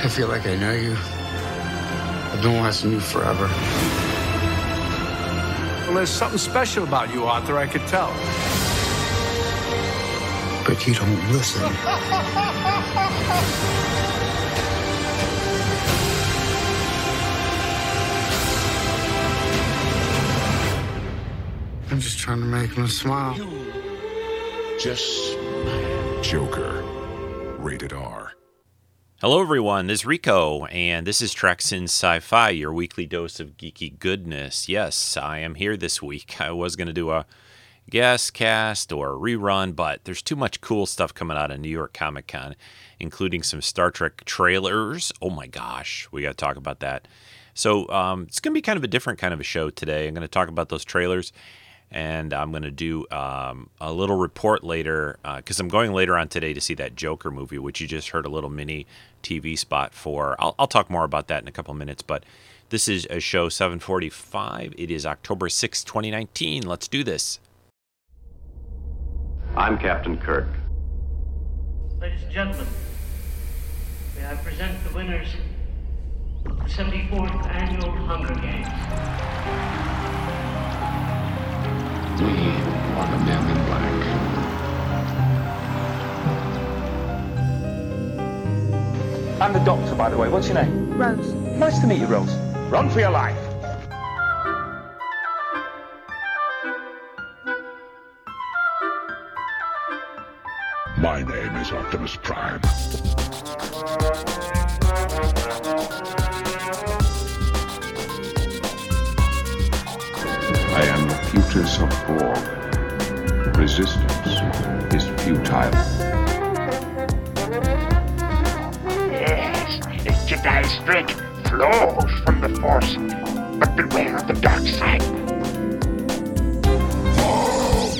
I feel like I know you. I've been watching you forever. Well, there's something special about you, Arthur, I could tell. But you don't listen. I'm just trying to make him smile. Just smile. Joker. Rated R. Hello, everyone. This is Rico, and this is Treks and Sci Fi, your weekly dose of geeky goodness. Yes, I am here this week. I was going to do a guest cast or a rerun, but there's too much cool stuff coming out of New York Comic Con, including some Star Trek trailers. Oh my gosh, we got to talk about that. So, um, it's going to be kind of a different kind of a show today. I'm going to talk about those trailers and I'm going to do um, a little report later because uh, I'm going later on today to see that Joker movie, which you just heard a little mini TV spot for. I'll, I'll talk more about that in a couple minutes, but this is a show 745. It is October 6, 2019. Let's do this. I'm Captain Kirk. Ladies and gentlemen, may I present the winners of the 74th Annual Hunger Games. We are the men in black. I'm the doctor, by the way. What's your name? Rose. Nice to meet you, Rose. Run for your life. My name is Optimus Prime. Am of Borg. Resistance is futile. Yes, the Jedi strength flows from the Force, but beware of the dark side. Oh,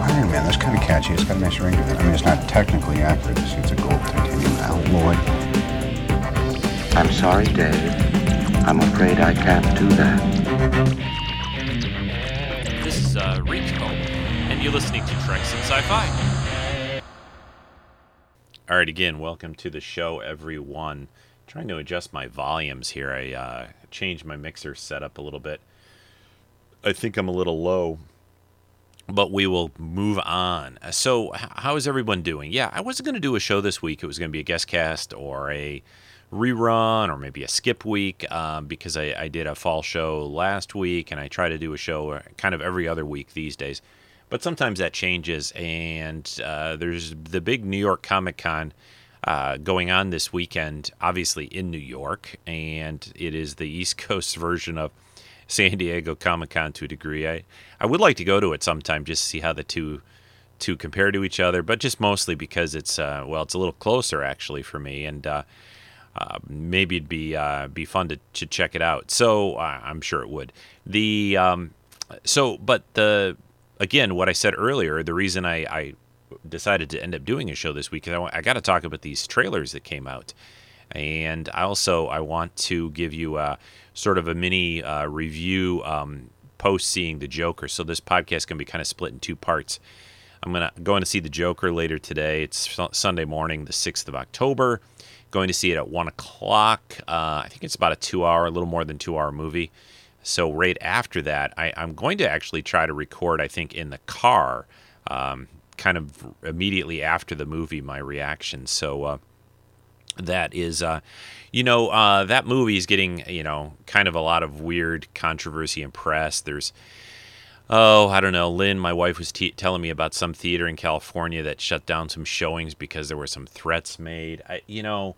Iron Man, that's kind of catchy. It's got a nice ring to it. I mean, it's not technically accurate. It's, it's a gold titanium alloy. I'm sorry, Dave. I'm afraid I can't do that. This is uh, Rico, and you're listening to Treks and Sci-Fi. All right, again, welcome to the show, everyone. trying to adjust my volumes here. I uh, changed my mixer setup a little bit. I think I'm a little low, but we will move on. So, h- how is everyone doing? Yeah, I wasn't going to do a show this week. It was going to be a guest cast or a rerun or maybe a skip week um, because I, I did a fall show last week and I try to do a show uh, kind of every other week these days. But sometimes that changes, and uh, there's the big New York Comic Con uh, going on this weekend, obviously in New York, and it is the East Coast version of San Diego Comic Con to a degree. I, I would like to go to it sometime just to see how the two two compare to each other, but just mostly because it's uh, well, it's a little closer actually for me, and uh, uh, maybe it'd be uh, be fun to, to check it out. So I'm sure it would. The um, so, but the again, what I said earlier, the reason I, I decided to end up doing a show this week is I, I got to talk about these trailers that came out, and I also I want to give you a sort of a mini uh, review um, post seeing the Joker. So this podcast can be kind of split in two parts. I'm gonna going to see the Joker later today. It's Sunday morning, the sixth of October. Going to see it at one o'clock. Uh, I think it's about a two-hour, a little more than two-hour movie. So right after that, I, I'm going to actually try to record. I think in the car, um, kind of immediately after the movie, my reaction. So uh, that is, uh, you know, uh, that movie is getting you know kind of a lot of weird controversy and press. There's Oh, I don't know. Lynn, my wife was telling me about some theater in California that shut down some showings because there were some threats made. I, you know,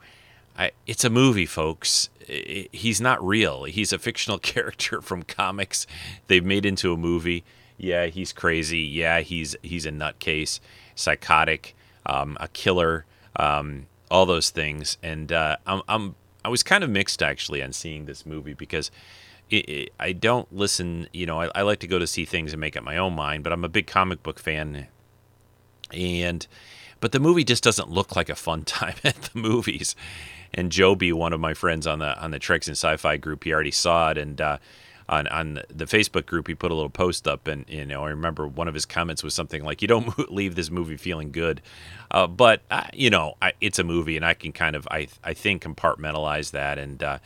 I, it's a movie, folks. I- he's not real. He's a fictional character from comics. They've made into a movie. Yeah, he's crazy. Yeah, he's he's a nutcase, psychotic, um, a killer, um, all those things. And uh, I'm, I'm I was kind of mixed actually on seeing this movie because it, it, I don't listen. You know, I, I like to go to see things and make up my own mind. But I'm a big comic book fan, and but the movie just doesn't look like a fun time at the movies. And Joby, one of my friends on the on the Treks and Sci-Fi group, he already saw it, and uh, on on the Facebook group, he put a little post up, and you know, I remember one of his comments was something like, "You don't leave this movie feeling good," uh, but uh, you know, I, it's a movie, and I can kind of, I I think, compartmentalize that, and uh,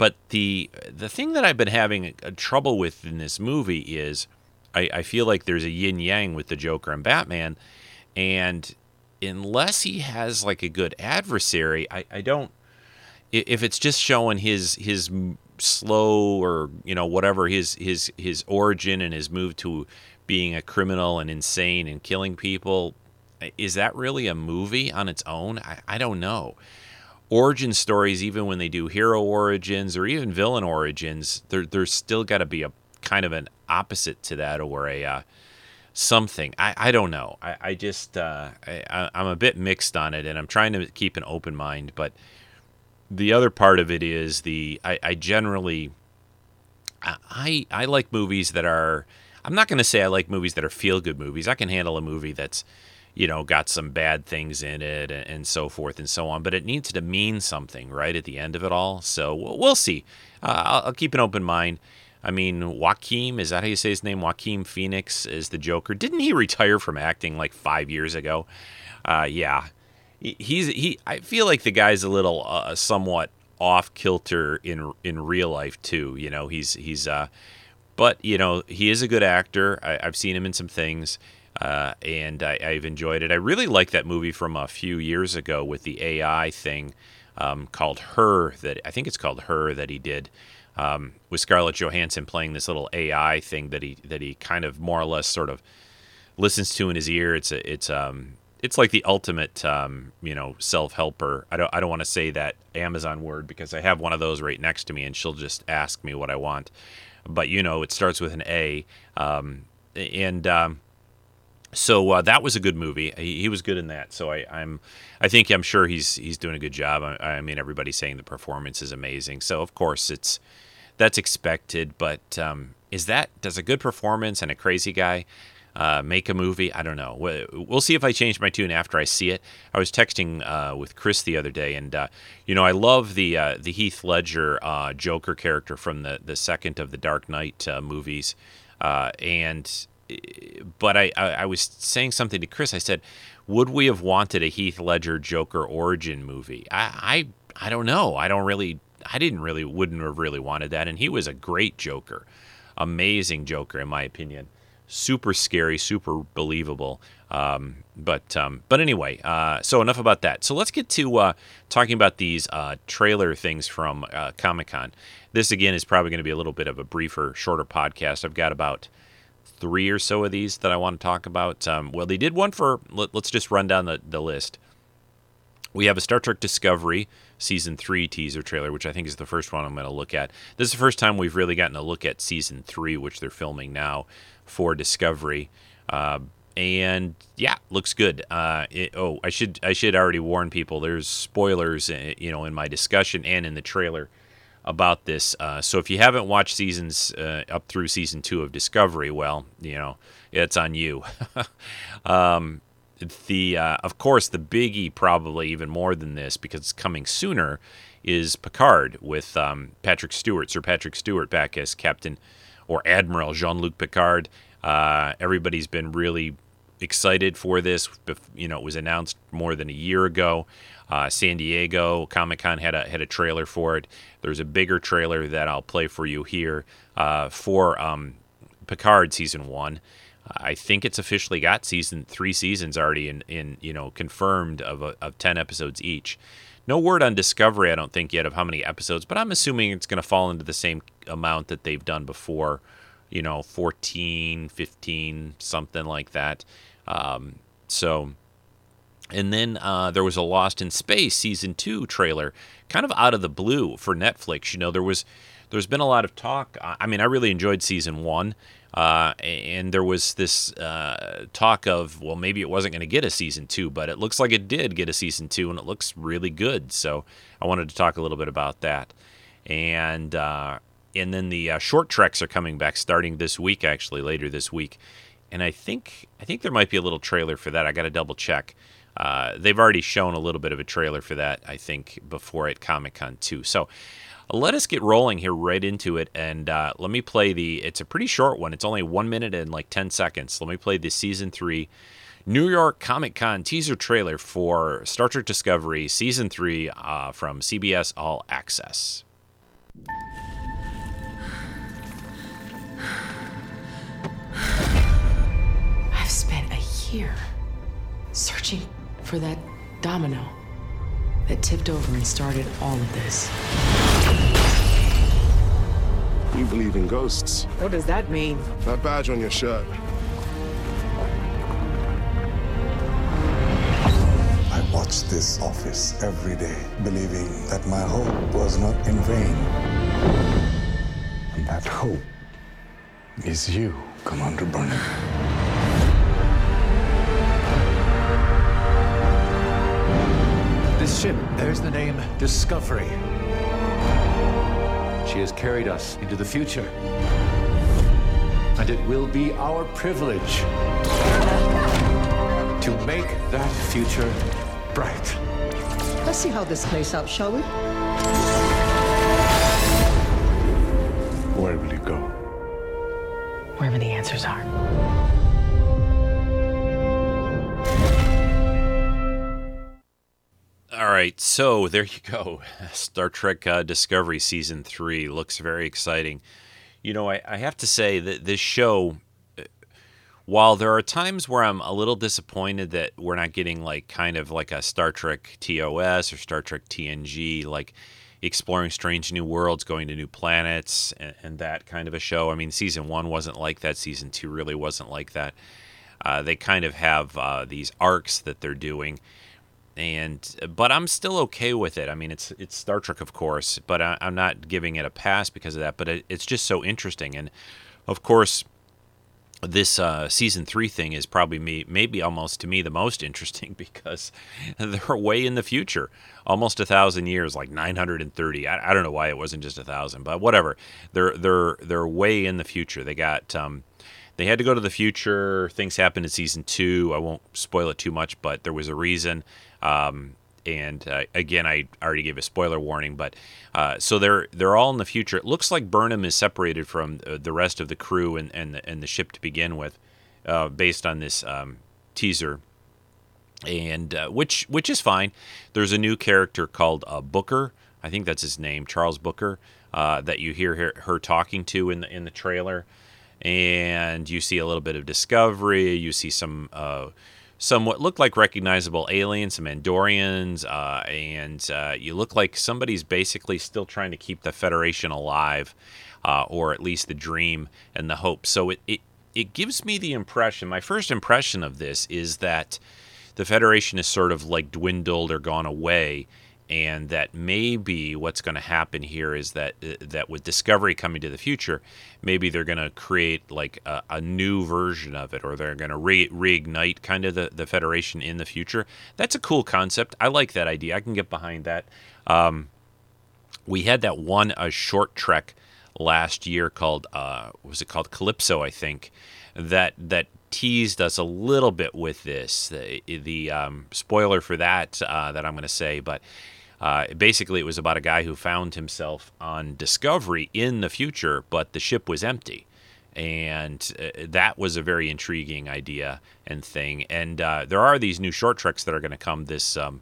but the the thing that I've been having a trouble with in this movie is, I, I feel like there's a yin yang with the Joker and Batman, and unless he has like a good adversary, I, I don't. If it's just showing his his slow or you know whatever his his his origin and his move to being a criminal and insane and killing people is that really a movie on its own i, I don't know origin stories even when they do hero origins or even villain origins there, there's still got to be a kind of an opposite to that or a uh, something I, I don't know i, I just uh, I, i'm a bit mixed on it and i'm trying to keep an open mind but the other part of it is the I, I generally I I like movies that are I'm not going to say I like movies that are feel good movies. I can handle a movie that's you know got some bad things in it and, and, so forth and so on, but it needs to mean something right at the end of it all. So we'll, see. Uh, I'll, I'll, keep an open mind. I mean, Joaquin, is that how you say his name? Joaquin Phoenix is the Joker. Didn't he retire from acting like five years ago? Uh, yeah, he's he. I feel like the guy's a little uh, somewhat off kilter in in real life too. You know, he's he's. Uh, but you know, he is a good actor. I, have seen him in some things, uh, and I, have enjoyed it. I really like that movie from a few years ago with the AI thing um, called Her. That I think it's called Her that he did. Um, with Scarlett Johansson playing this little AI thing that he that he kind of more or less sort of listens to in his ear. It's a, it's um it's like the ultimate um, you know self-helper i don't i don't want to say that amazon word because i have one of those right next to me and she'll just ask me what i want but you know it starts with an a um, and um, so uh, that was a good movie he, he, was good in that so I, i'm i think i'm sure he's he's doing a good job I, I, mean everybody's saying the performance is amazing so of course it's that's expected but um, is that does a good performance and a crazy guy uh, make a movie. I don't know. We'll see if I change my tune after I see it. I was texting uh, with Chris the other day, and uh, you know I love the uh, the Heath Ledger uh, Joker character from the the second of the Dark Knight movies, and but I, I, I was saying something to Chris. I said, would we have wanted a Heath Ledger Joker origin movie? I I, I don't know. I don't really. I didn't really wouldn't have really wanted that, and he was a great Joker, amazing Joker in my opinion super scary, super believable. Um, but um, but anyway, uh, so enough about that. So let's get to uh, talking about these uh, trailer things from uh, Comic Con. This again is probably going to be a little bit of a briefer, shorter podcast. I've got about three or so of these that I want to talk about. Um, well, they did one for. Let, us just run down the, the list. We have a Star Trek Discovery season three teaser trailer, which I think is the first one I'm going to look at. This is the first time we've really gotten a look at season three, which they're filming now for Discovery. Uh, and yeah, looks good. Uh, it, oh, I should I should already warn people. There's spoilers, uh, you know, in my discussion and in the trailer about this. Uh, so if you haven't watched seasons uh, up through season two of Discovery, well, you know, it's on you. um, the uh, of course the biggie, probably even more than this because it's coming sooner, is Picard with um, Patrick Stewart, Sir Patrick Stewart, back as Captain or Admiral Jean Luc Picard. Uh, everybody's been really excited for this. You know, it was announced more than a year ago. Uh, San Diego Comic Con had a had a trailer for it. There's a bigger trailer that I'll play for you here uh, for um, Picard season one. I think it's officially got season three seasons already in, in you know confirmed of a, of ten episodes each. No word on Discovery, I don't think yet of how many episodes, but I'm assuming it's going to fall into the same amount that they've done before, you know, 14, 15, something like that. Um, so, and then uh, there was a Lost in Space season two trailer, kind of out of the blue for Netflix. You know, there was there's been a lot of talk. I mean, I really enjoyed season one. Uh, and there was this uh, talk of, well, maybe it wasn't going to get a season two, but it looks like it did get a season two, and it looks really good. So I wanted to talk a little bit about that. And uh, and then the uh, short treks are coming back starting this week, actually later this week. And I think I think there might be a little trailer for that. I got to double check. Uh, they've already shown a little bit of a trailer for that, I think, before at Comic Con too. So let us get rolling here right into it. And uh, let me play the. It's a pretty short one. It's only one minute and like ten seconds. Let me play the season three New York Comic Con teaser trailer for Star Trek Discovery season three uh, from CBS All Access. I've spent a year searching for that domino that tipped over and started all of this. You believe in ghosts. What does that mean? That badge on your shirt. I watch this office every day, believing that my hope was not in vain. And that hope is you, Commander Burnham. Ship bears the name Discovery. She has carried us into the future. And it will be our privilege to make that future bright. Let's see how this plays out, shall we? Where will you go? Wherever the answers are. Right, so there you go. Star Trek uh, Discovery Season 3 looks very exciting. You know, I, I have to say that this show, uh, while there are times where I'm a little disappointed that we're not getting like kind of like a Star Trek TOS or Star Trek TNG, like exploring strange new worlds, going to new planets, and, and that kind of a show. I mean, season one wasn't like that, season two really wasn't like that. Uh, they kind of have uh, these arcs that they're doing and but I'm still okay with it. I mean, it's it's Star Trek, of course, but I, am not giving it a pass because of that. But it, it's just so interesting, and of course, this uh, season three thing is probably me, maybe almost to me the most interesting because they're way in the future, almost a thousand years, like 930. I, I don't know why it wasn't just a thousand, but whatever. They're they're they're way in the future. They got. Um, they had to go to the future. Things happened in season two. I won't spoil it too much, but there was a reason. Um, and uh, again, I already gave a spoiler warning, but uh, so they're they're all in the future. It looks like Burnham is separated from uh, the rest of the crew and and the, and the ship to begin with, uh, based on this um, teaser, and uh, which which is fine. There's a new character called uh, Booker. I think that's his name, Charles Booker, that you hear her, her, talking to in the in the trailer, and you see a little bit of discovery. You see some somewhat look like recognizable aliens, some Andorians, uh, and uh, you look like somebody's basically still trying to keep the Federation alive, uh, or at least the dream and the hope. So it, it it gives me the impression. My first impression of this is that the Federation is sort of like dwindled or gone away, and that maybe what's going to happen here is that uh, that with discovery coming to the future maybe they're going to create like a, a, new version of it or they're going to re- reignite kind of the, the federation in the future. That's a cool concept. I like that idea. I can get behind that. Um, we had that one a short trek last year called uh, was it called? Calypso i think that that teased us a little bit with this. The, the um, spoiler for that uh, that i'm going to say but uh, basically, it was about a guy who found himself on Discovery in the future, but the ship was empty. And uh, that was a very intriguing idea and thing. And uh, there are these new short treks that are going to come this um,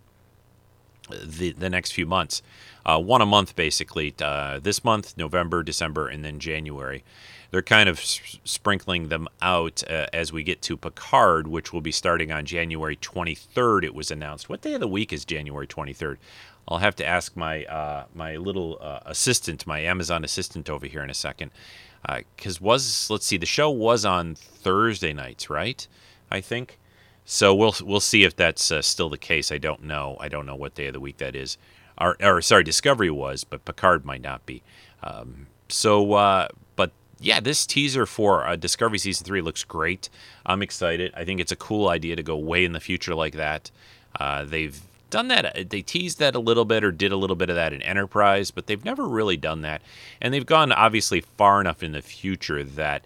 the the next few months, uh, one a month basically. Uh, this month, November, December, and then January they're kind of sprinkling them out uh, as we get to Picard, which will be starting on January 23rd. It was announced. What day of the week is January 23rd? I'll have to ask my uh, my little uh, assistant, my Amazon assistant over here in a second, because uh, was let's see, the show was on Thursday nights, right? I think. So we'll we'll see if that's uh, still the case. I don't know. I don't know what day of the week that is. Or, or sorry, Discovery was, but Picard might not be. Um, so, uh, but yeah, this teaser for uh, Discovery season three looks great. I'm excited. I think it's a cool idea to go way in the future like that. Uh, they've done that. Uh, they teased that a little bit or did a little bit of that in Enterprise, but they've never really done that. And they've gone obviously far enough in the future that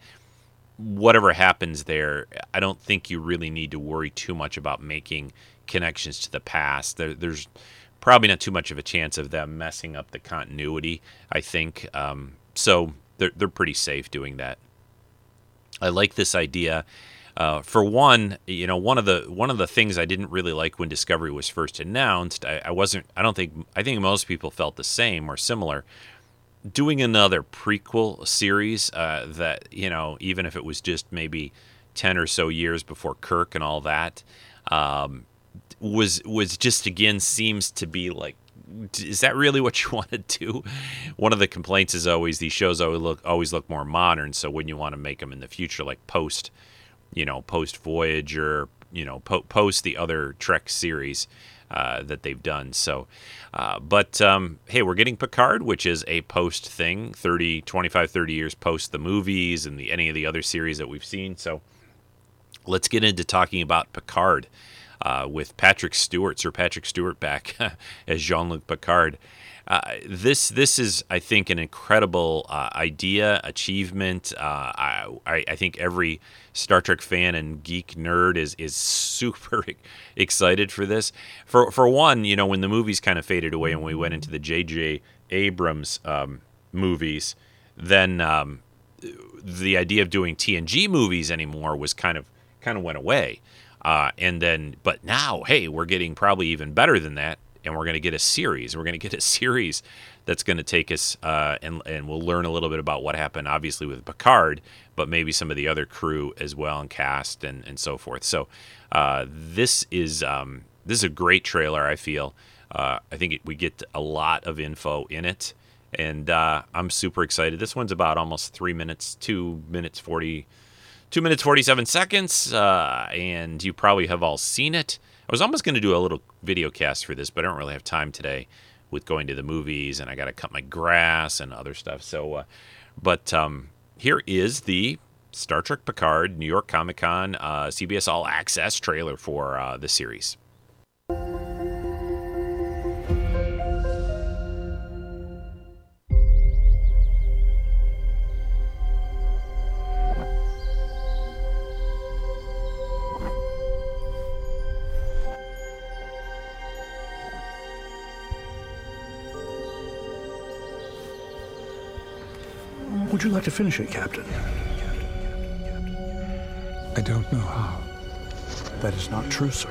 whatever happens there, I don't think you really need to worry too much about making connections to the past. There, there's probably not too much of a chance of them messing up the continuity. I think um, so. They're they're pretty safe doing that. I like this idea. Uh, for one, you know, one of the one of the things I didn't really like when Discovery was first announced, I, I wasn't. I don't think. I think most people felt the same or similar. Doing another prequel series uh, that you know, even if it was just maybe ten or so years before Kirk and all that, um, was was just again seems to be like is that really what you want to do? One of the complaints is always these shows always look always look more modern. So when you want to make them in the future, like post, you know, post Voyager, you know, po- post the other Trek series uh, that they've done. So, uh, but um, hey, we're getting Picard, which is a post thing, 30, 25, 30 years post the movies and the any of the other series that we've seen. So let's get into talking about Picard uh, with Patrick Stewart, Sir Patrick Stewart, back as Jean Luc Picard. Uh, this this is, I think, an incredible uh, idea, achievement. Uh, I, I think every Star Trek fan and geek nerd is is super excited for this. For for one, you know, when the movies kind of faded away and we went into the J.J. Abrams um, movies, then um, the idea of doing TNG movies anymore was kind of kind of went away. Uh, and then, but now, hey, we're getting probably even better than that, and we're going to get a series. We're going to get a series that's going to take us, uh, and and we'll learn a little bit about what happened, obviously with Picard, but maybe some of the other crew as well, and cast and and so forth. So, uh, this is um, this is a great trailer. I feel. Uh, I think it, we get a lot of info in it, and uh, I'm super excited. This one's about almost three minutes, two minutes forty two minutes 47 seconds uh, and you probably have all seen it. I was almost going to do a little video cast for this but i don't really have time today with going to the movies and i got to cut my grass and other stuff so uh, but um, here is the star trek picard new york comic-con uh, cbs all access trailer for uh, the series Would you like to finish it, Captain? I don't know how. That is not true, sir.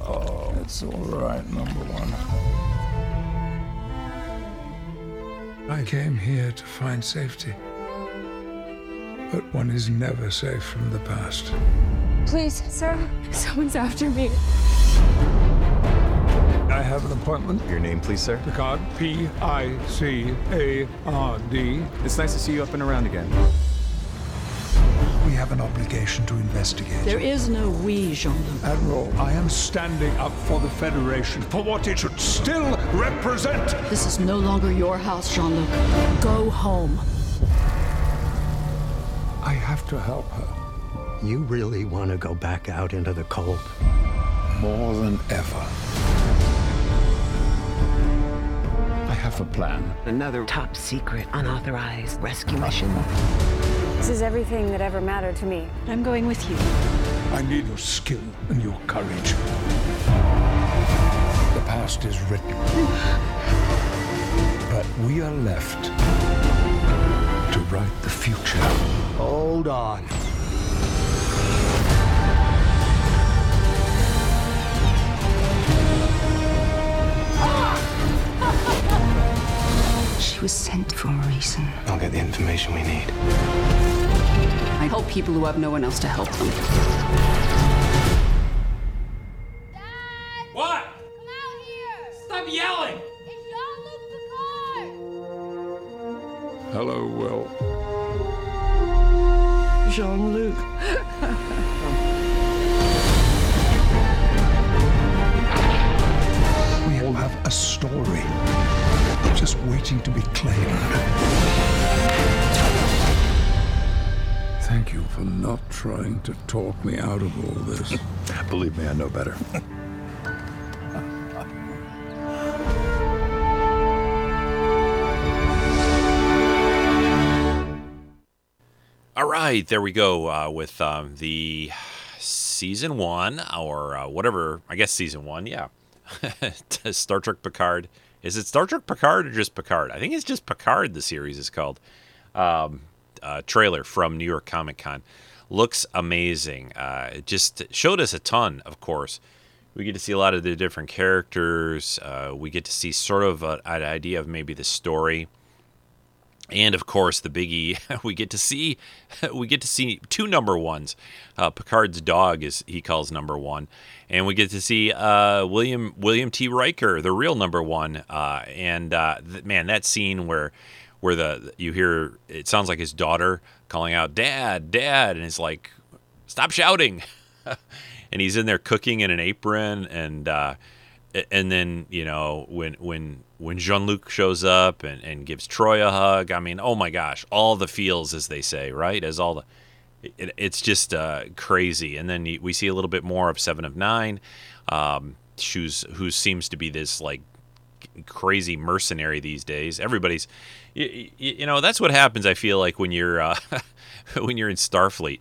Oh, it's all right, number one. I came here to find safety. But one is never safe from the past. Please, sir, someone's after me. I have an appointment. Your name, please, sir? Picard. P I C A R D. It's nice to see you up and around again. We have an obligation to investigate. There is no we, Jean-Luc. Admiral, I am standing up for the Federation, for what it should still represent. This is no longer your house, Jean-Luc. Go home. I have to help her. You really want to go back out into the cold? More than ever. I have a plan. Another top secret, unauthorized rescue mission. This is everything that ever mattered to me. I'm going with you. I need your skill and your courage. The past is written. But we are left to write the future. Hold on. She was sent for a reason. I'll get the information we need. I help people who have no one else to help them. Dad! What? Come out here! Stop yelling! It's Jean-Luc Picard! Hello, Will. Thank you for not trying to talk me out of all this. Believe me, I know better. All right, there we go uh, with um, the season one or uh, whatever. I guess season one, yeah. Star Trek Picard. Is it Star Trek Picard or just Picard? I think it's just Picard. The series is called. Um, uh, trailer from New York Comic Con looks amazing. Uh, it just showed us a ton, of course. We get to see a lot of the different characters. Uh, we get to see sort of a, an idea of maybe the story and of course the biggie we get to see we get to see two number ones uh, picard's dog is he calls number one and we get to see uh, william william t riker the real number one uh, and th- man that scene where where the you hear it sounds like his daughter calling out dad dad and he's like stop shouting and he's in there cooking in an apron and uh, and then you know when when when Jean Luc shows up and, and gives Troi a hug, I mean, oh my gosh, all the feels as they say, right? As all the it, it's just uh, crazy. And then we see a little bit more of Seven of Nine, um, who's who seems to be this like crazy mercenary these days. Everybody's, you, you know, that's what happens. I feel like when you're uh, when you're in Starfleet.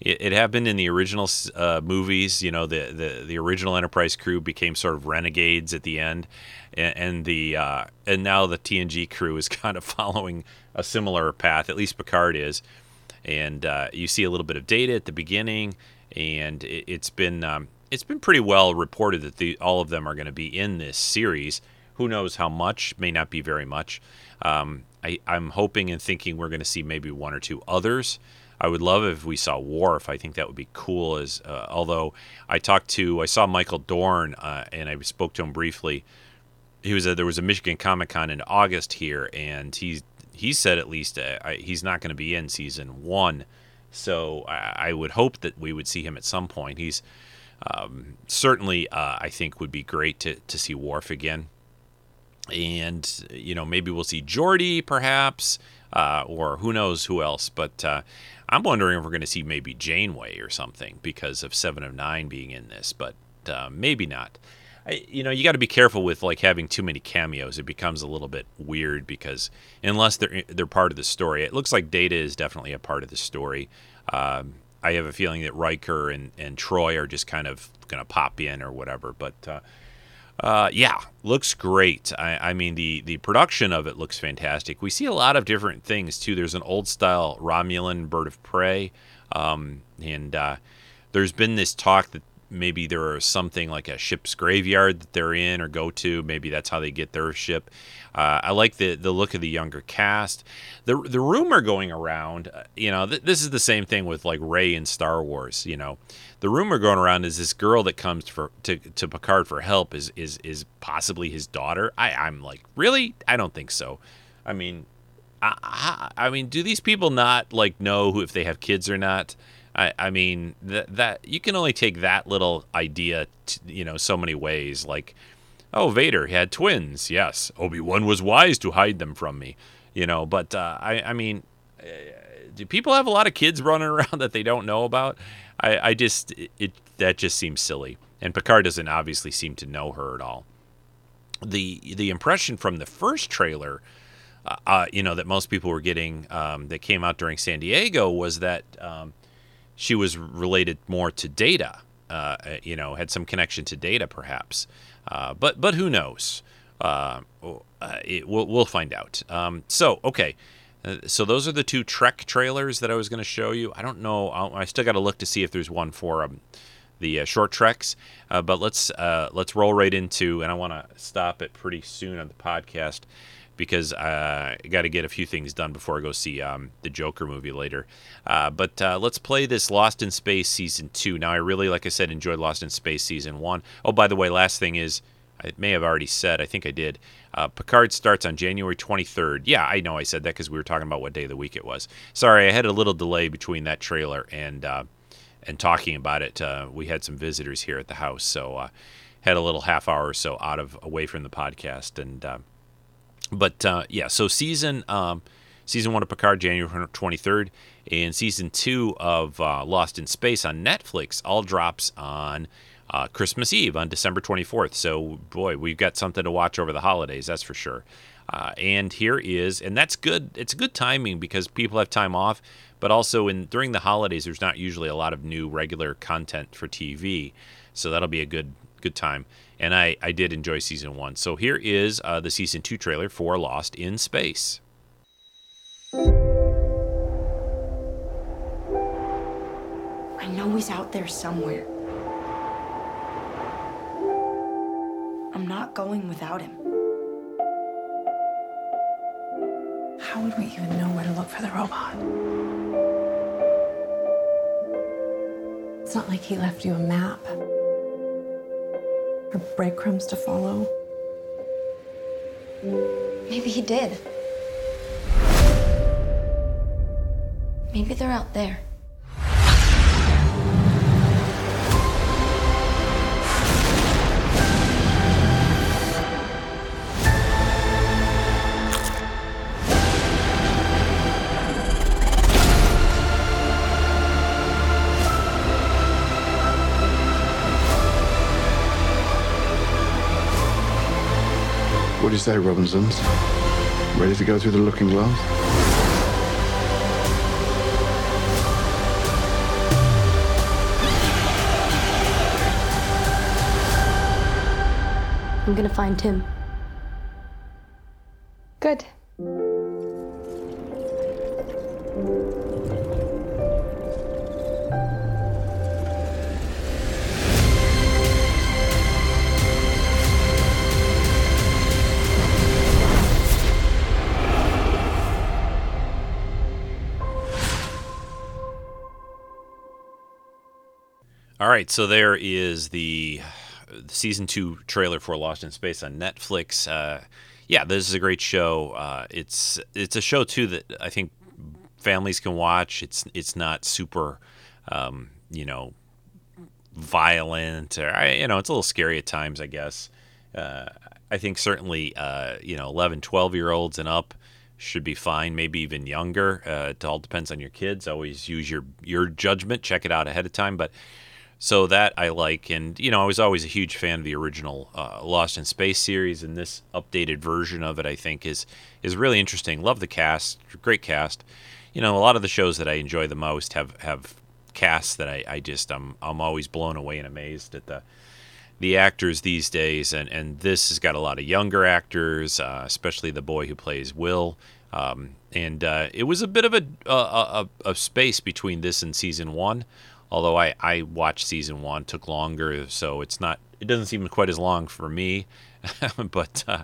It, it happened in the original uh, movies. You know, the, the the original Enterprise crew became sort of renegades at the end, and, and the uh, and now the TNG crew is kind of following a similar path. At least Picard is, and uh, you see a little bit of data at the beginning, and it, has been um, it's been pretty well reported that the, all of them are going to be in this series. Who knows how much? May not be very much. Um, I, I'm hoping and thinking we're going to see maybe one or two others. I would love if we saw Worf. I think that would be cool. As uh, although I talked to, I saw Michael Dorn uh, and I spoke to him briefly. He was a, there was a Michigan Comic Con in August here, and he he said at least uh, I, he's not going to be in season one. So I, I, would hope that we would see him at some point. He's um, certainly uh, I think would be great to to see Worf again and you know maybe we'll see Geordi perhaps, uh, or who knows who else. But uh, I'm wondering if we're going to see maybe Janeway or something because of Seven of Nine being in this, but uh, maybe not. I, you know, you got to be careful with like having too many cameos. It becomes a little bit weird because unless they're they're part of the story, it looks like Data is definitely a part of the story. Um, I have a feeling that Riker and, and Troi are just kind of going to pop in or whatever, but uh, yeah, looks great. I, I, mean, the the production of it looks fantastic. We see a lot of different things too. There's an old style Romulan bird of prey, um, and uh, there's been this talk that maybe there is something like a ship's graveyard that they're in or go to. Maybe that's how they get their ship. Uh, I like the the look of the younger cast. The the rumor going around, uh, you know, th- this is the same thing with like Rey in Star Wars. You know, the rumor going around is this girl that comes for to, to Picard for help is is is possibly his daughter. I I'm like really I don't think so. I mean, I, I, I mean, do these people not like know who if they have kids or not? I, I mean that that you can only take that little idea, you know, so many ways. Like oh, Vader had twins. Yes, Obi Wan was wise to hide them from me. You know, but uh, I, I mean, uh, do people have a lot of kids running around that they don't know about? I, I just it, it that just seems silly. And Picard doesn't obviously seem to know her at all. The the impression from the first trailer, uh, uh, you know, that most people were getting um, that came out during San Diego was that um, she was related more to Data. Uh, you know, had some connection to Data, perhaps. Uh, but but who knows? Uh, uh, it, we'll we'll find out. Um, so okay, uh, so those are the two Trek trailers that I was going to show you. I don't know. I'll, i still got to look to see if there's one for um, the uh, short treks. but let's let's roll right into, and I want to stop it pretty soon on the podcast because uh, I got to get a few things done before I go see um, the Joker movie later. Uh, but uh, let's play this Lost in Space season two. Now, I really, like I said, enjoyed Lost in Space season one. Oh, by the way, last thing is, I may have already said, I think I did. Uh, Picard starts on January 23rd. Yeah, I know I said that because we were talking about what day of the week it was. Sorry, I had a little delay between that trailer and uh, and talking about it. Uh, we had some visitors here at the house, so had a little half hour or so out of away from the podcast and but uh, yeah, so season um, season one of Picard, January twenty third, and season two of uh, Lost in Space on Netflix all drops on uh, Christmas Eve on December twenty fourth. So boy, we've got something to watch over the holidays, that's for sure. Uh, and here is, and that's good. It's good timing because people have time off, but also in during the holidays, there's not usually a lot of new regular content for TV, so that'll be a good good time. And I I did enjoy season one. So here is uh, the season two trailer for Lost in Space. I know he's out there somewhere. I'm not going without him. How would we even know where to look for the robot? It's not like he left you a map or breadcrumbs to follow. Maybe he did. Maybe they're out there. Say, Robinsons? Ready to go through the looking glass? I'm gonna find Tim. All right, so there is the season two trailer for Lost in Space on Netflix. Uh, yeah, this is a great show. Uh, it's it's a show too that I think families can watch. It's it's not super, um, you know, violent or you know it's a little scary at times. I guess. Uh, I think certainly uh, you know 11, 12 year olds and up should be fine. Maybe even younger. Uh, it all depends on your kids. Always use your your judgment. Check it out ahead of time, but. So that I like, and you know, I was always a huge fan of the original uh, Lost in Space series, and this updated version of it, I think, is is really interesting. Love the cast, great cast. You know, a lot of the shows that I enjoy the most have have casts that I, I just I'm I'm always blown away and amazed at the the actors these days, and and this has got a lot of younger actors, uh, especially the boy who plays Will. Um, and uh, it was a bit of a, a, a, a space between this and season one although I, I watched season one took longer so it's not it doesn't seem quite as long for me. But uh,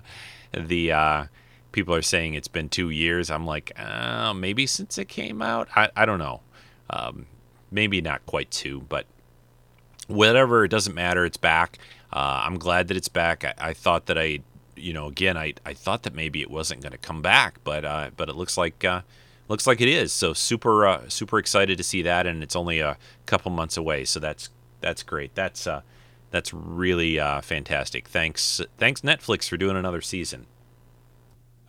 the uh, people are saying it's been two years. I'm like uh, maybe since it came out? I, I don't know. Um, maybe not quite two but whatever it doesn't matter. It's back. Uh, i'm glad that it's back. I, I, thought that i you know again i, I thought that maybe it wasn't going to come back but uh, but it looks like uh, looks like it is. So super uh, super excited to see that, and it's only a couple months away. So that's that's great. That's uh, that's really uh, fantastic. Thanks thanks Netflix for doing another season.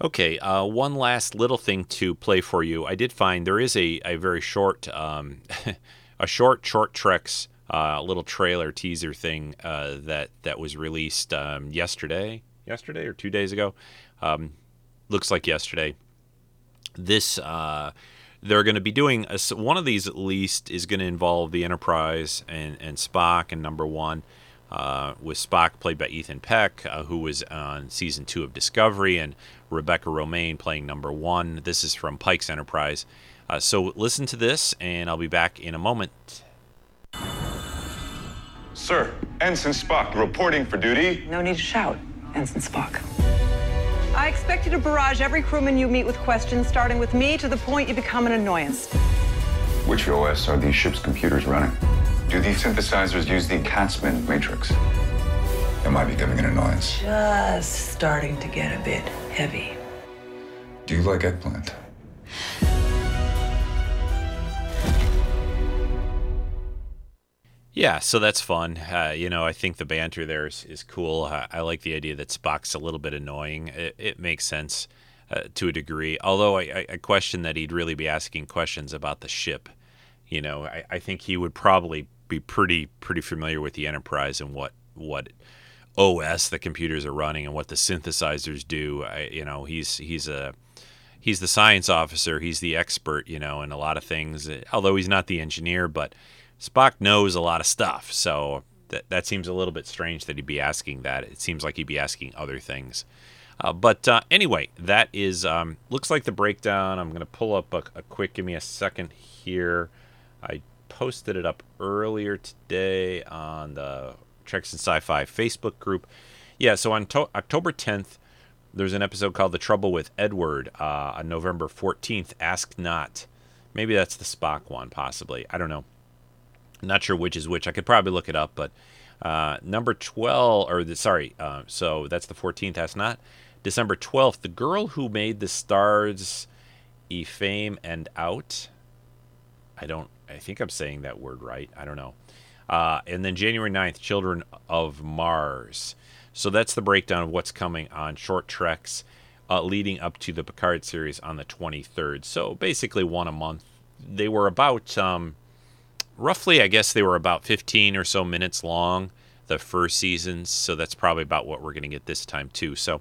Okay, uh, one last little thing to play for you. I did find there is a, a very short um, a short short treks uh, little trailer teaser thing uh, that that was released um, yesterday yesterday or two days ago. Um, looks like yesterday this uh, they're going to be doing a, one of these at least is going to involve the Enterprise and, and Spock and number one. Uh, with Spock played by Ethan Peck, uh, who was on season two of Discovery, and Rebecca Romijn playing number one. This is from Pike's Enterprise. Uh, so listen to this, and I'll be back in a moment. Sir, Ensign Spock reporting for duty. No need to shout, Ensign Spock. I expect you to barrage every crewman you meet with questions, starting with me to the point you become an annoyance. Which OS are these ship's computers running? Do these synthesizers use the Katzmann matrix? Am I becoming an annoyance. Just starting to get a bit heavy. Do you like eggplant? Yeah, so that's fun. Uh, you know, I think the banter there is, is cool. I, I, like the idea that Spock's a little bit annoying. It, it makes sense uh, to a degree. Although I, I, question that he'd really be asking questions about the ship. You know, I, I think he would probably be pretty pretty familiar with the Enterprise and what what OS the computers are running and what the synthesizers do. I, you know, he's he's a he's the science officer, he's the expert, you know, in a lot of things. Although he's not the engineer, but Spock knows a lot of stuff. So that that seems a little bit strange that he'd be asking that. It seems like he'd be asking other things. Uh, but uh, anyway, that is um, looks like the breakdown. I'm to pull up a, a, quick. Give me a second here. I posted it up earlier today on the Treks and Sci-Fi Facebook group. Yeah, so on to- October 10th, there's an episode called "The Trouble with Edward." Uh, on November 14th, "Ask Not." Maybe that's the Spock one, possibly. I don't know. Not sure which is which. I could probably look it up, but uh, number 12, or the, sorry, uh, so that's the 14th. Ask Not. December 12th, the girl who made the stars Ephraim and out. I don't, I think I'm saying that word right. I don't know. Uh, and then January 9th, Children of Mars. So that's the breakdown of what's coming on short treks uh, leading up to the Picard series on the 23rd. So basically one a month. They were about, um, roughly, I guess they were about 15 or so minutes long, the first seasons. So that's probably about what we're going to get this time too. So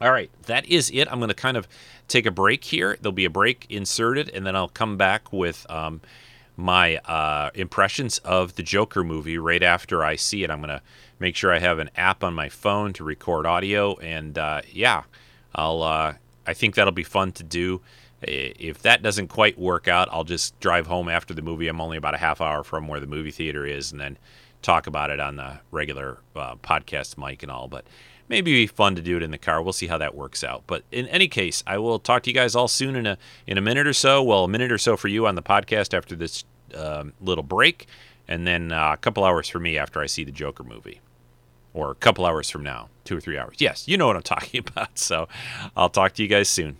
all right, that is it. I'm going to kind of take a break here. There'll be a break inserted, and then I'll come back with um, my uh, impressions of the Joker movie right after I see it. I'm going to make sure I have an app on my phone to record audio, and uh, yeah, I'll. Uh, I think that'll be fun to do. If that doesn't quite work out, I'll just drive home after the movie. I'm only about a half hour from where the movie theater is, and then talk about it on the regular uh, podcast mic and all. But maybe be fun to do it in the car. We'll see how that works out. But in any case, I will talk to you guys all soon in a in a minute or so. Well, a minute or so for you on the podcast after this um, little break, and then uh, a couple hours for me after I see the Joker movie, or a couple hours from now, two or three hours. Yes, you know what I'm talking about. So I'll talk to you guys soon.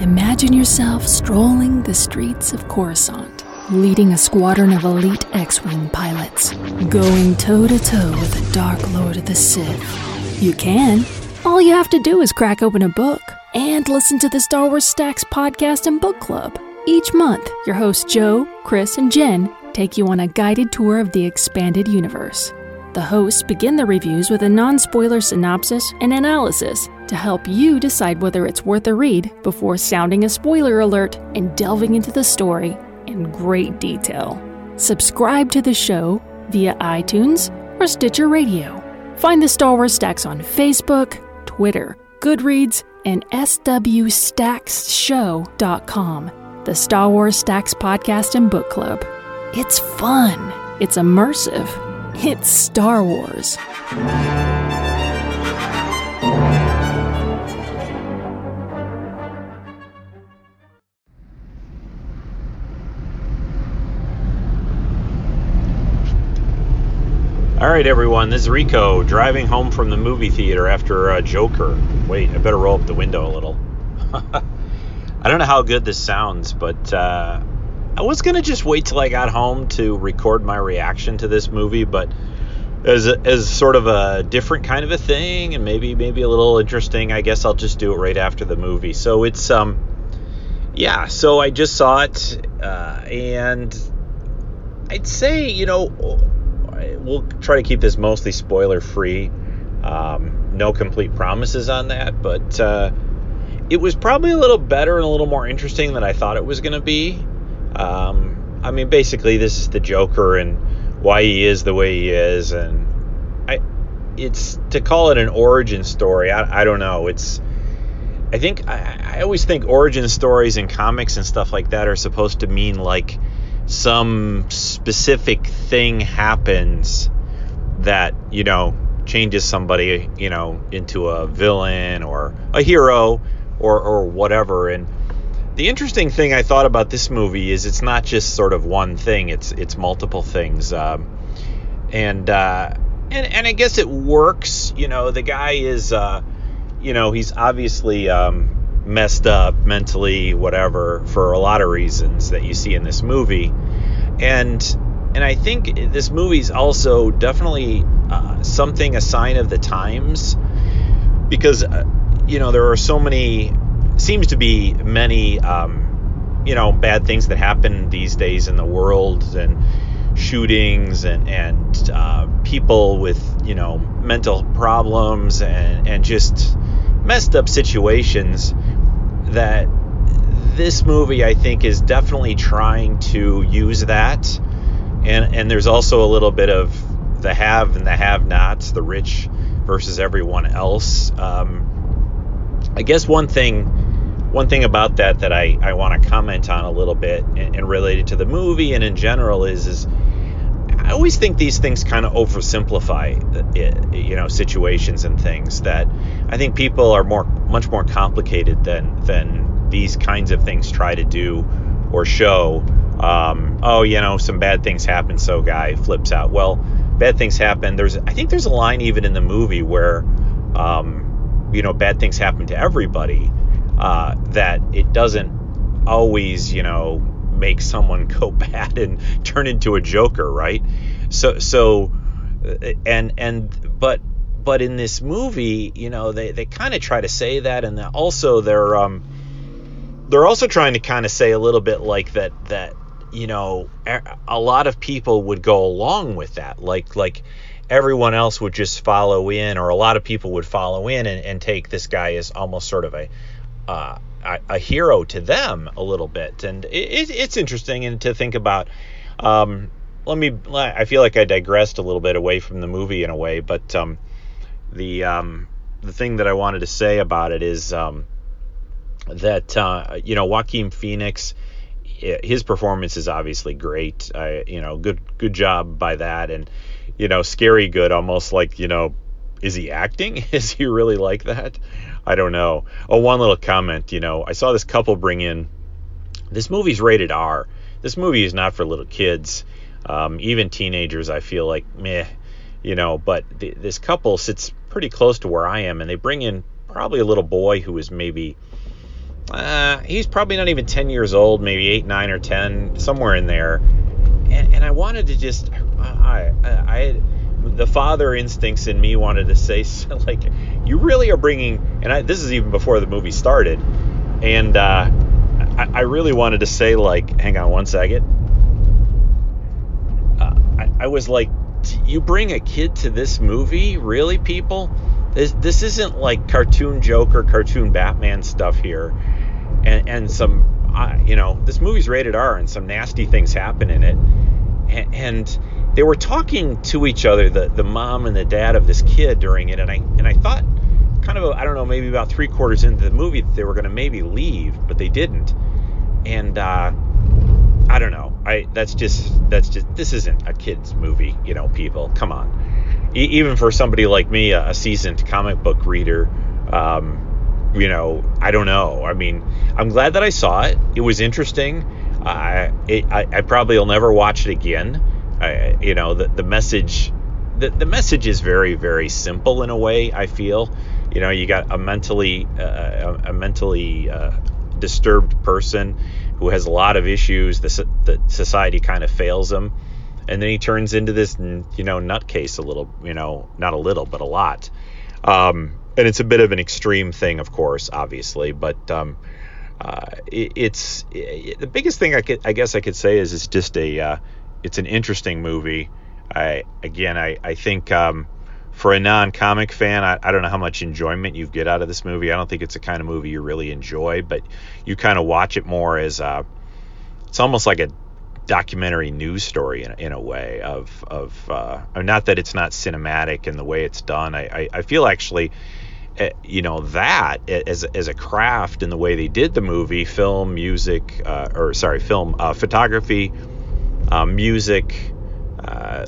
Imagine yourself strolling the streets of Coruscant leading a squadron of elite X Wing pilots, going toe to toe with the Dark Lord of the Sith. You can. All you have to do is crack open a book and listen to the Star Wars Stacks podcast and book club. Each month, your hosts Joe, Chris, and Jen take you on a guided tour of the expanded universe. The hosts begin the reviews with a non spoiler synopsis and analysis to help you decide whether it's worth a read before sounding a spoiler alert and delving into the story in great detail. Subscribe to the show via iTunes or Stitcher Radio. Find the Star Wars Stacks on Facebook, Twitter, Goodreads, and swstacksshow.com. The Star Wars Stacks podcast and book club. It's fun. It's immersive. It's Star Wars. All right, everyone. This is Rico driving home from the movie theater after uh, Joker. Wait, I better roll up the window a little. I don't know how good this sounds, but uh, I was gonna just wait till I got home to record my reaction to this movie, but as a, as sort of a different kind of a thing, and maybe maybe a little interesting, I guess I'll just do it right after the movie. So it's um, yeah. So I just saw it, uh, and I'd say you know we'll try to keep this mostly spoiler free. Um, no complete promises on that, but uh, it was probably a little better and a little more interesting than I thought it was going to be. Um, I mean, basically, this is the Joker and why he is the way he is, and I, it's to call it an origin story. I, I don't know. It's I think I, I always think origin stories in comics and stuff like that are supposed to mean like some specific thing happens that you know changes somebody you know into a villain or a hero or or whatever and the interesting thing I thought about this movie is it's not just sort of one thing it's it's multiple things um, and uh, and and I guess it works you know the guy is uh, you know he's obviously um, messed up mentally, whatever, for a lot of reasons that you see in this movie. And and I think this movie's also definitely uh, something a sign of the times. Because uh, you know there are so many seems to be many um, you know bad things that happen these days in the world and shootings and and uh, people with you know mental problems and and just messed up situations that this movie I think is definitely trying to use that. And and there's also a little bit of the have and the have nots the rich versus everyone else. Um, I guess one thing one thing about that that I, I want to comment on a little bit and, and related to the movie and in general is is I always think these things kind of oversimplify, it, you know, situations and things that I think people are more, much more complicated than than these kinds of things try to do or show. Um, oh, you know, some bad things happen, so guy flips out. Well, bad things happen. There's, I think there's a line even in the movie where, um, you know, bad things happen to everybody. Uh, that it doesn't always, you know, make someone go bad and turn into a joker, right? So so and and but but in this movie, you know, they they kind of try to say that and also they're um they're also trying to kind of say a little bit like that that you know a lot of people would go along with that like like everyone else would just follow in or a lot of people would follow in and, and take this guy as almost sort of a uh, a, hero to them a little bit, and it, it's interesting and to think about. Um, let me. I feel like I digressed a little bit away from the movie in a way, but um, the um, the thing that I wanted to say about it is um, that uh, you know Joaquin Phoenix, his performance is obviously great. I, you know, good good job by that, and you know, scary good, almost like you know, is he acting? Is he really like that? I don't know. Oh, one little comment. You know, I saw this couple bring in. This movie's rated R. This movie is not for little kids. Um, even teenagers, I feel like meh. You know, but th- this couple sits pretty close to where I am, and they bring in probably a little boy who is maybe. Uh, he's probably not even 10 years old, maybe 8, 9, or 10, somewhere in there. And, and I wanted to just. I, I, I the father instincts in me wanted to say like you really are bringing and I, this is even before the movie started and uh, I, I, really wanted to say like hang on one second uh, I, I, was like you bring a kid to this movie really people this, this isn't like cartoon joker cartoon batman stuff here and, and some uh, you know this movie's rated r and some nasty things happen in it and, and they were talking to each other, the the mom and the dad of this kid during it, and I and I thought, kind of, I don't know, maybe about three quarters into the movie, that they were going to maybe leave, but they didn't, and uh, I don't know. I that's just that's just this isn't a kids movie, you know. People, come on. E- even for somebody like me, a, a seasoned comic book reader, um, you know, I don't know. I mean, I'm glad that I saw it. It was interesting. Uh, it, I, I probably will never watch it again. I, you know, the, the message, the, the message is very, very simple in a way, I feel. You know, you got a mentally, uh, a, mentally uh, disturbed person who has a lot of issues. The, the society kind of fails him. And then he turns into this, you know, nutcase a little, you know, not a little, but a lot. Um, and it's a bit of an extreme thing, of course, obviously, but um, uh, it, it's it, the biggest thing I could, I guess, I could say is it's just a uh, it's an interesting movie. I again, I I think um, for a non-comic fan, I, I don't know how much enjoyment you get out of this movie. I don't think it's the kind of movie you really enjoy, but you kind of watch it more as a, it's almost like a documentary news story in, in a way of of uh, not that it's not cinematic in the way it's done. I I, I feel actually. Uh, you know that as as a craft in the way they did the movie, film, music, uh, or sorry, film, uh, photography, uh, music,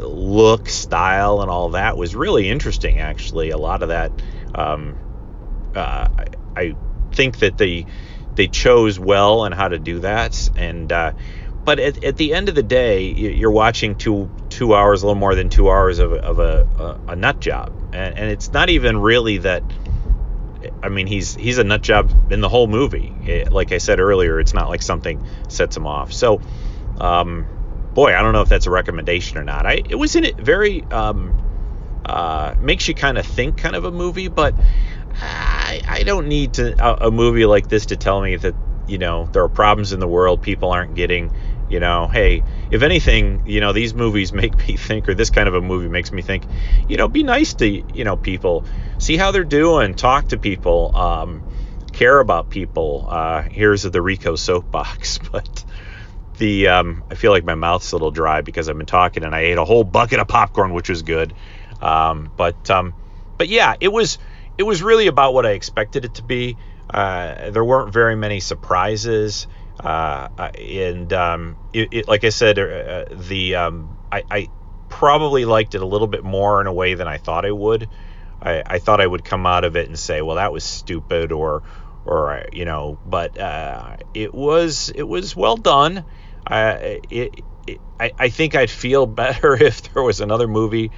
look, style, and all that was really interesting. Actually, a lot of that, um, uh, I, think that they they chose well on how to do that. And uh, but at, at, the end of the day, you're watching two two hours, a little more than two hours of, of a, a, a nut job, and, and it's not even really that. I mean, he's he's a nut job in the whole movie. It, like I said earlier, it's not like something sets him off. So, um, boy, I don't know if that's a recommendation or not. I it was in it very um, uh, makes you kind of think kind of a movie, but I, I don't need to a, a, movie like this to tell me that you know there are problems in the world, people aren't getting You know, hey, if anything, you know, these movies make me think, or this kind of a movie makes me think, you know, be nice to, you know, people, see how they're doing, talk to people, um, care about people. Uh, here's the Rico soapbox, but the um, I feel like my mouth's a little dry because I've been talking and I ate a whole bucket of popcorn, which was good. Um, but um, but yeah, it was it was really about what I expected it to be. Uh, there weren't very many surprises, and um, it, it, like I said, uh, the um, I, I, probably liked it a little bit more in a way than I thought I would. I, I, thought I would come out of it and say, well, that was stupid, or or you know, but uh, it was it was well done. it, it, I, I think I'd feel better if there was another movie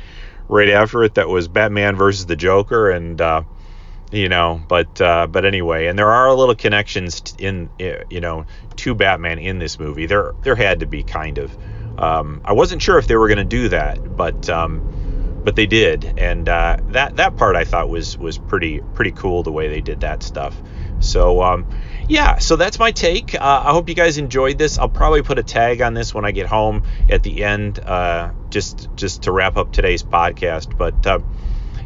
right after it that was Batman versus the Joker, and uh, you know, but uh, but anyway, and there are a little connections in you know to Batman in this movie. There there had to be kind of. Um, I wasn't sure if they were going to do that, but um, but they did, and uh, that that part I thought was was pretty pretty cool the way they did that stuff. So um, yeah, so that's my take. Uh, I hope you guys enjoyed this. I'll probably put a tag on this when I get home at the end, uh, just just to wrap up today's podcast. But uh,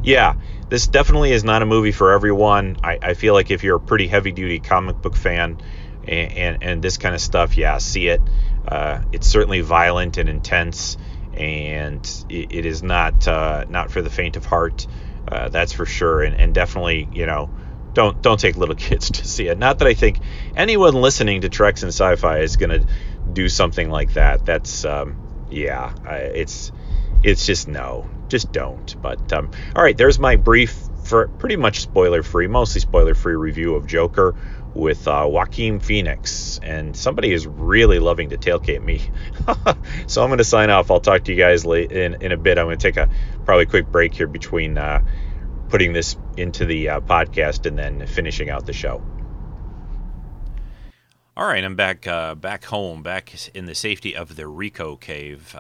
yeah, this definitely is not a movie for everyone. I, I feel like if you're a pretty heavy duty comic book fan and, and, and this kind of stuff, yeah, see it. Uh, it's certainly violent and intense, and it, it is not uh, not for the faint of heart. Uh, that's for sure, and, and definitely, you know don't don't take little kids to see it. Not that I think anyone listening to Treks and Sci-Fi is gonna do something like that. That's um, yeah, it's it's just no, just don't. But um, all right, there's my brief, for pretty much spoiler-free, mostly spoiler-free review of Joker with uh, Joaquin Phoenix, and somebody is really loving to tailgate me. so I'm going to sign off. I'll talk to you guys late in, in a bit. I'm going to take a probably quick break here between uh, putting this into the uh, podcast and then finishing out the show. All right, I'm back uh, back home, back in the safety of the Rico cave.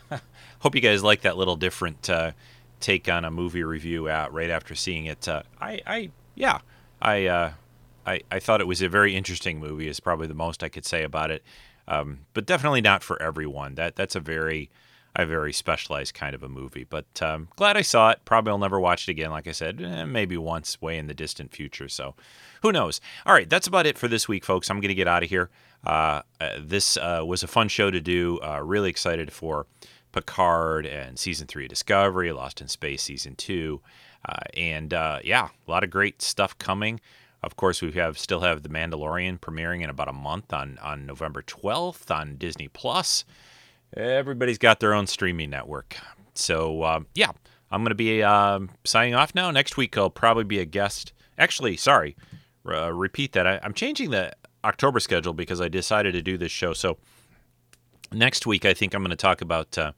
Hope you guys like that little different uh, take on a movie review out right after seeing it. Uh, I, I, yeah, I, uh, I, I thought it was a very interesting movie. Is probably the most I could say about it, um, but definitely not for everyone. That that's a very a very specialized kind of a movie. But um, glad I saw it. Probably I'll never watch it again. Like I said, eh, maybe once, way in the distant future. So who knows? All right, that's about it for this week, folks. I'm going to get out of here. Uh, uh, this uh, was a fun show to do. Uh, really excited for Picard and season three of Discovery, Lost in Space season two, uh, and uh, yeah, a lot of great stuff coming. Of course, we have still have The Mandalorian premiering in about a month on on November 12th on Disney Plus everybody's got their own streaming network. So uh, yeah, I'm going to be uh, signing off now. Next week I'll probably be a guest. Actually, sorry, uh, repeat that. I, am changing the October schedule because I decided to do this show. So next week I think I'm going to talk about. Uh,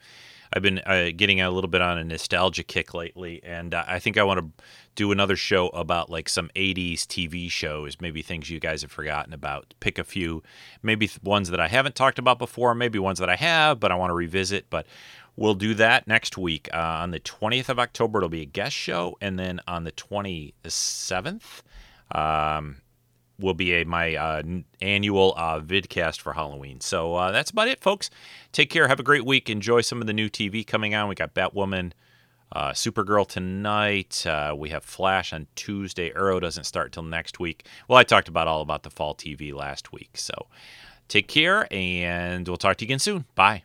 I've been uh, getting a little bit on a nostalgia kick lately, and uh, I think I want to do another show about like some 80s TV shows, maybe things you guys have forgotten about. Pick a few, maybe ones that I haven't talked about before, maybe ones that I have, but I want to revisit. But we'll do that next week. Uh, on the 20th of October, it'll be a guest show. And then on the 27th, um, will be a, my uh, annual uh, vidcast for Halloween. So uh, that's about it, folks. Take care. Have a great week. Enjoy some of the new TV coming on. We got Batwoman, uh, Supergirl tonight. Uh, we have Flash on Tuesday. Arrow doesn't start till next week. Well, I talked about all about the fall TV last week. So take care, and we'll talk to you again soon. Bye.